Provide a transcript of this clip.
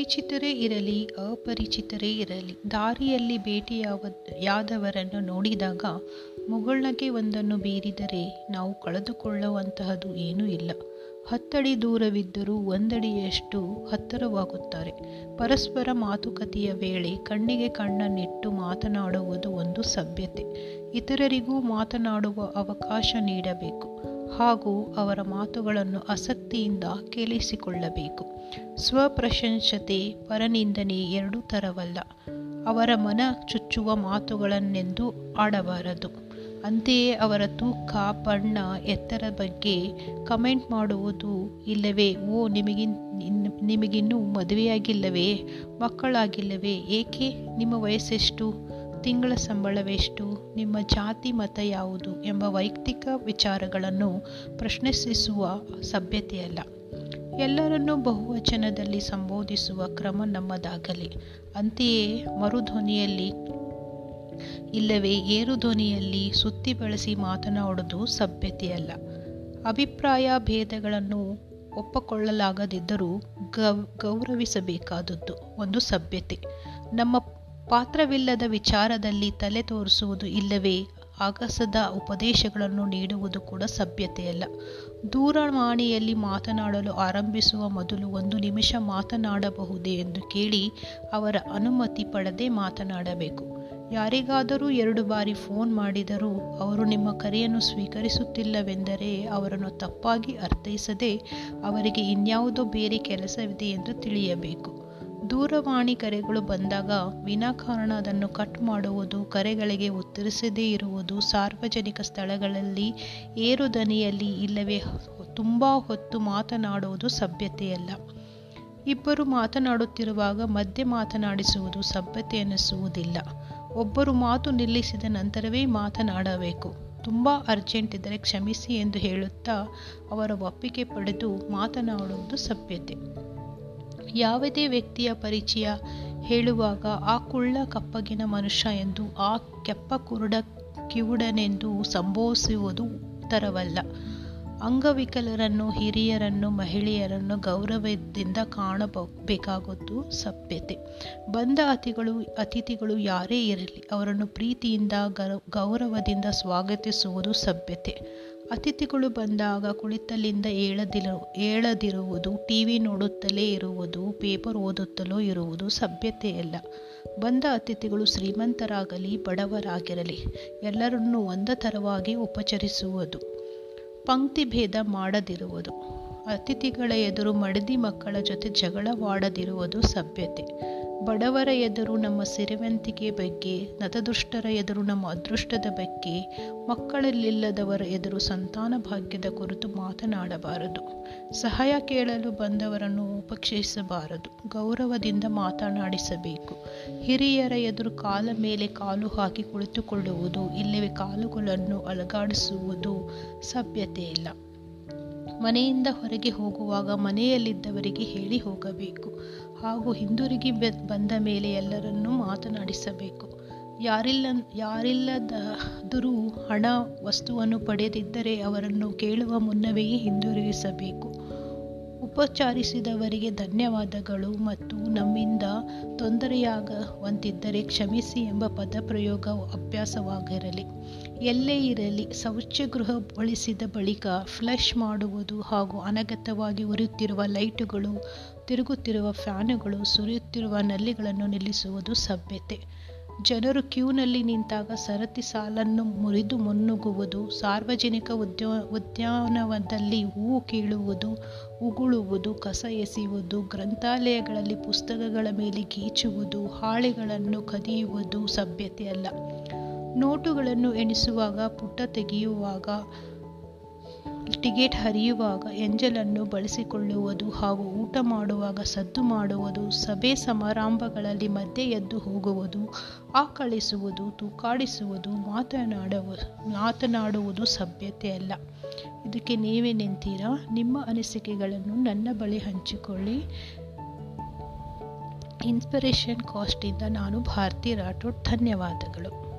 ಪರಿಚಿತರೇ ಇರಲಿ, ಅಪರಿಚಿತರೇ ಇರಲಿ. ದಾರಿಯಲ್ಲಿ ಭೇಟಿಯಾವ ಯಾದವರನ್ನು ನೋಡಿದಾಗ ಮುಗುಳ್ನಗೆ ಒಂದನ್ನು ಬೀರಿದರೆ ನಾವು ಕಳೆದುಕೊಳ್ಳುವಂತಹದ್ದು ಏನೂ ಇಲ್ಲ. ಹತ್ತಡಿ ದೂರವಿದ್ದರೂ ಒಂದಡಿಯಷ್ಟು ಹತ್ತಿರವಾಗುತ್ತಾರೆ. ಪರಸ್ಪರ ಮಾತುಕತೆಯ ವೇಳೆ ಕಣ್ಣಿಗೆ ಕಣ್ಣನ್ನಿಟ್ಟು ಮಾತನಾಡುವುದು ಒಂದು ಸಭ್ಯತೆ. ಇತರರಿಗೂ ಮಾತನಾಡುವ ಅವಕಾಶ ನೀಡಬೇಕು. ಹಾಗೂ ಅವರ ಮಾತುಗಳನ್ನು ಆಸಕ್ತಿಯಿಂದ ಕೇಳಿಸಿಕೊಳ್ಳಬೇಕು. ಸ್ವಪ್ರಶಂಸತೆ ಪರನಿಂದನೆ ಎರಡೂ ಥರವಲ್ಲ ಅವರ ಮನ ಚುಚ್ಚುವ ಮಾತುಗಳನ್ನೆಂದು ಆಡಬಾರದು. ಅಂತೆಯೇ ಅವರ ತೂಕ, ಬಣ್ಣ, ಎತ್ತರ ಬಗ್ಗೆ ಕಮೆಂಟ್ ಮಾಡುವುದು ಇಲ್ಲವೇ? ಓ, ನಿಮಗಿನ್ ನಿಮಗಿನ್ನೂ ಮದುವೆಯಾಗಿಲ್ಲವೇ? ಮಕ್ಕಳಾಗಿಲ್ಲವೇ? ಏಕೆ? ನಿಮ್ಮ ವಯಸ್ಸೆಷ್ಟು? ತಿಂಗಳ ಸಂಬಳವೆಷ್ಟು? ನಿಮ್ಮ ಜಾತಿ ಮತ ಯಾವುದು? ಎಂಬ ವೈಯಕ್ತಿಕ ವಿಚಾರಗಳನ್ನು ಪ್ರಶ್ನಿಸುವ ಸಭ್ಯತೆಯಲ್ಲ. ಎಲ್ಲರನ್ನೂ ಬಹುವಚನದಲ್ಲಿ ಸಂಬೋಧಿಸುವ ಕ್ರಮ ನಮ್ಮದಾಗಲಿ. ಅಂತೆಯೇ ಮರುಧ್ವನಿಯಲ್ಲಿ ಇಲ್ಲವೇ ಏರು ಧ್ವನಿಯಲ್ಲಿ ಸುತ್ತಿ ಬಳಸಿ ಮಾತನಾಡುವುದು ಸಭ್ಯತೆಯಲ್ಲ. ಅಭಿಪ್ರಾಯ ಭೇದಗಳನ್ನು ಒಪ್ಪಿಕೊಳ್ಳಲಾಗದಿದ್ದರೂ ಗೌರವಿಸಬೇಕಾದದ್ದು ಒಂದು ಸಭ್ಯತೆ. ನಮ್ಮ ಪಾತ್ರವಿಲ್ಲದ ವಿಚಾರದಲ್ಲಿ ತಲೆ ತೋರಿಸುವುದು ಇಲ್ಲವೇ? ಆಗಸದ ಉಪದೇಶಗಳನ್ನು ನೀಡುವುದು ಕೂಡ ಸಭ್ಯತೆಯಲ್ಲ. ದೂರವಾಣಿಯಲ್ಲಿ ಮಾತನಾಡಲು ಆರಂಭಿಸುವ ಮೊದಲು ಒಂದು ನಿಮಿಷ ಮಾತನಾಡಬಹುದೇ ಎಂದು ಕೇಳಿ ಅವರ ಅನುಮತಿ ಪಡೆದೆ ಮಾತನಾಡಬೇಕು. ಯಾರಿಗಾದರೂ ಎರಡು ಬಾರಿ ಫೋನ್ ಮಾಡಿದರೂ ಅವರು ನಿಮ್ಮ ಕರೆಯನ್ನು ಸ್ವೀಕರಿಸುತ್ತಿಲ್ಲವೆಂದರೆ ಅವರನ್ನು ತಪ್ಪಾಗಿ ಅರ್ಥೈಸದೆ ಅವರಿಗೆ ಇನ್ಯಾವುದೋ ಬೇರೆ ಕೆಲಸವಿದೆ ಎಂದು ತಿಳಿಯಬೇಕು. ದೂರವಾಣಿ ಕರೆಗಳು ಬಂದಾಗ ವಿನಾಕಾರಣ ಅದನ್ನು ಕಟ್ ಮಾಡುವುದು, ಕರೆಗಳಿಗೆ ಉತ್ತರಿಸದೇ ಇರುವುದು ಸಾರ್ವಜನಿಕ ಸ್ಥಳಗಳಲ್ಲಿ ಏರು ದನಿಯಲ್ಲಿ ಇಲ್ಲವೇ ತುಂಬ ಹೊತ್ತು ಮಾತನಾಡುವುದು ಸಭ್ಯತೆಯಲ್ಲ. ಇಬ್ಬರು ಮಾತನಾಡುತ್ತಿರುವಾಗ ಮಧ್ಯೆ ಮಾತನಾಡಿಸುವುದು ಸಭ್ಯತೆ ಎನಿಸುವುದಿಲ್ಲ. ಒಬ್ಬರು ಮಾತು ನಿಲ್ಲಿಸಿದ ನಂತರವೇ ಮಾತನಾಡಬೇಕು. ತುಂಬ ಅರ್ಜೆಂಟ್ ಇದ್ದರೆ ಕ್ಷಮಿಸಿ ಎಂದು ಹೇಳುತ್ತಾ ಅವರ ಒಪ್ಪಿಗೆ ಪಡೆದು ಮಾತನಾಡುವುದು ಸಭ್ಯತೆ. ಯಾವುದೇ ವ್ಯಕ್ತಿಯ ಪರಿಚಯ ಹೇಳುವಾಗ ಆ ಕುಳ್ಳ ಕಪ್ಪಗಿನ ಮನುಷ್ಯ ಎಂದು, ಆ ಕೆಪ್ಪ ಕುರುಡ ಕಿವುಡನೆಂದು ಸಂಭವಿಸುವುದು ಉತ್ತರವಲ್ಲ. ಅಂಗವಿಕಲರನ್ನು, ಹಿರಿಯರನ್ನು, ಮಹಿಳೆಯರನ್ನು ಗೌರವದಿಂದ ಕಾಣಬೇಕಾಗುವುದು ಸಭ್ಯತೆ. ಬಂದ ಅತಿಗಳು, ಅತಿಥಿಗಳು ಯಾರೇ ಇರಲಿ, ಅವರನ್ನು ಪ್ರೀತಿಯಿಂದ ಗೌರವದಿಂದ ಸ್ವಾಗತಿಸುವುದು ಸಭ್ಯತೆ. ಅತಿಥಿಗಳು ಬಂದಾಗ ಕುಳಿತಲ್ಲಿಂದ ಏಳದಿರು ಏಳದಿರುವುದು ಟಿ ವಿ ನೋಡುತ್ತಲೇ ಇರುವುದು, ಪೇಪರ್ ಓದುತ್ತಲೋ ಇರುವುದು ಸಭ್ಯತೆಯಲ್ಲ ಬಂದ ಅತಿಥಿಗಳು ಶ್ರೀಮಂತರಾಗಲಿ, ಬಡವರಾಗಿರಲಿ, ಎಲ್ಲರನ್ನೂ ಒಂದ ಥರವಾಗಿ ಉಪಚರಿಸುವುದು. ಪಂಕ್ತಿ ಭೇದ ಮಾಡದಿರುವುದು. ಅತಿಥಿಗಳ ಎದುರು ಮಡದಿ ಮಕ್ಕಳ ಜೊತೆ ಜಗಳವಾಡದಿರುವುದು ಸಭ್ಯತೆ. ಬಡವರ ಎದುರು ನಮ್ಮ ಸಿರಿವಂತಿಕೆ ಬಗ್ಗೆ, ನತದುಷ್ಟರ ಎದುರು ನಮ್ಮ ಅದೃಷ್ಟದ ಬಗ್ಗೆ, ಮಕ್ಕಳಲ್ಲಿಲ್ಲದವರ ಎದುರು ಸಂತಾನ ಭಾಗ್ಯದ ಕುರಿತು ಮಾತನಾಡಬಾರದು. ಸಹಾಯ ಕೇಳಲು ಬಂದವರನ್ನು ಉಪಕ್ಷಿಸಬಾರದು. ಗೌರವದಿಂದ ಮಾತನಾಡಿಸಬೇಕು. ಹಿರಿಯರ ಎದುರು ಕಾಲ ಮೇಲೆ ಕಾಲು ಹಾಕಿ ಕುಳಿತುಕೊಳ್ಳುವುದು, ಇಲ್ಲವೇ ಕಾಲುಗಳನ್ನು ಅಲಗಾಡಿಸುವುದು ಸಭ್ಯತೆಯಿಲ್ಲ ಮನೆಯಿಂದ ಹೊರಗೆ ಹೋಗುವಾಗ ಮನೆಯಲ್ಲಿದ್ದವರಿಗೆ ಹೇಳಿ ಹೋಗಬೇಕು. ಹಾಗೂ ಹಿಂದಿರುಗಿ ಬಂದ ಮೇಲೆ ಎಲ್ಲರನ್ನೂ ಮಾತನಾಡಿಸಬೇಕು. ಯಾರಿಲ್ಲ, ಯಾರಿಲ್ಲದಾದರೂ ಹಣ, ವಸ್ತುವನ್ನು ಪಡೆದಿದ್ದರೆ ಅವರನ್ನು ಕೇಳುವ ಮುನ್ನವೇ ಹಿಂದಿರುಗಿಸಬೇಕು. ಉಪಚಾರಿಸಿದವರಿಗೆ ಧನ್ಯವಾದಗಳು ಮತ್ತು ನಮ್ಮಿಂದ ತೊಂದರೆಯಾಗುವಂತಿದ್ದರೆ ಕ್ಷಮಿಸಿ ಎಂಬ ಪದಪ್ರಯೋಗ ಅಭ್ಯಾಸವಾಗಿರಲಿ. ಎಲ್ಲೇ ಇರಲಿ ಶೌಚಗೃಹ ಬಳಸಿದ ಬಳಿಕ ಫ್ಲಶ್ ಮಾಡುವುದು ಹಾಗೂ ಅನಗತ್ಯವಾಗಿ ಉರಿಯುತ್ತಿರುವ ಲೈಟುಗಳು, ತಿರುಗುತ್ತಿರುವ ಫ್ಯಾನುಗಳು, ಸುರಿಯುತ್ತಿರುವ ನಲ್ಲಿಗಳನ್ನು ನಿಲ್ಲಿಸುವುದು ಸಭ್ಯತೆ. ಜನರು ಕ್ಯೂನಲ್ಲಿ ನಿಂತಾಗ ಸರತಿ ಸಾಲನ್ನು ಮುರಿದು ಮುನ್ನುಗ್ಗುವುದು, ಸಾರ್ವಜನಿಕ ಉದ್ಯೋ, ಉದ್ಯಾನವನದಲ್ಲಿ ಹೂವು ಕೀಳುವುದು, ಉಗುಳುವುದು, ಕಸ ಎಸೆಯುವುದು, ಗ್ರಂಥಾಲಯಗಳಲ್ಲಿ ಪುಸ್ತಕಗಳ ಮೇಲೆ ಗೀಚುವುದು, ಹಾಳೆಗಳನ್ನು ಕದಿಯುವುದು ಸಭ್ಯತೆಯಲ್ಲ. ನೋಟುಗಳನ್ನು ಎಣಿಸುವಾಗ, ಪುಟ ತೆಗೆಯುವಾಗ ಟಿಕೆಟ್ ಹರಿಯುವಾಗ ಎಂಜಲನ್ನು ಬಳಸಿಕೊಳ್ಳುವುದು ಹಾಗೂ ಊಟ ಮಾಡುವಾಗ ಸದ್ದು ಮಾಡುವುದು, ಸಭೆ ಸಮಾರಂಭಗಳಲ್ಲಿ ಮಧ್ಯೆ ಎದ್ದು ಹೋಗುವುದು, ಆಕಳಿಸುವುದು, ತೂಕಾಡಿಸುವುದು, ಮಾತನಾಡುವ, ಮಾತನಾಡುವುದು ಸಭ್ಯತೆಯಲ್ಲ ಇದಕ್ಕೆ ನೀವೇ ನಿಂತೀರಾ? ನಿಮ್ಮ ಅನಿಸಿಕೆಗಳನ್ನು ನನ್ನ ಬಳಿ ಹಂಚಿಕೊಳ್ಳಿ. ಇನ್ಸ್ಪಿರೇಷನ್ ಕಾಸ್ಟಿಂದ ನಾನು ಭಾರತಿ ರಾಠೋಡ್. ಧನ್ಯವಾದಗಳು.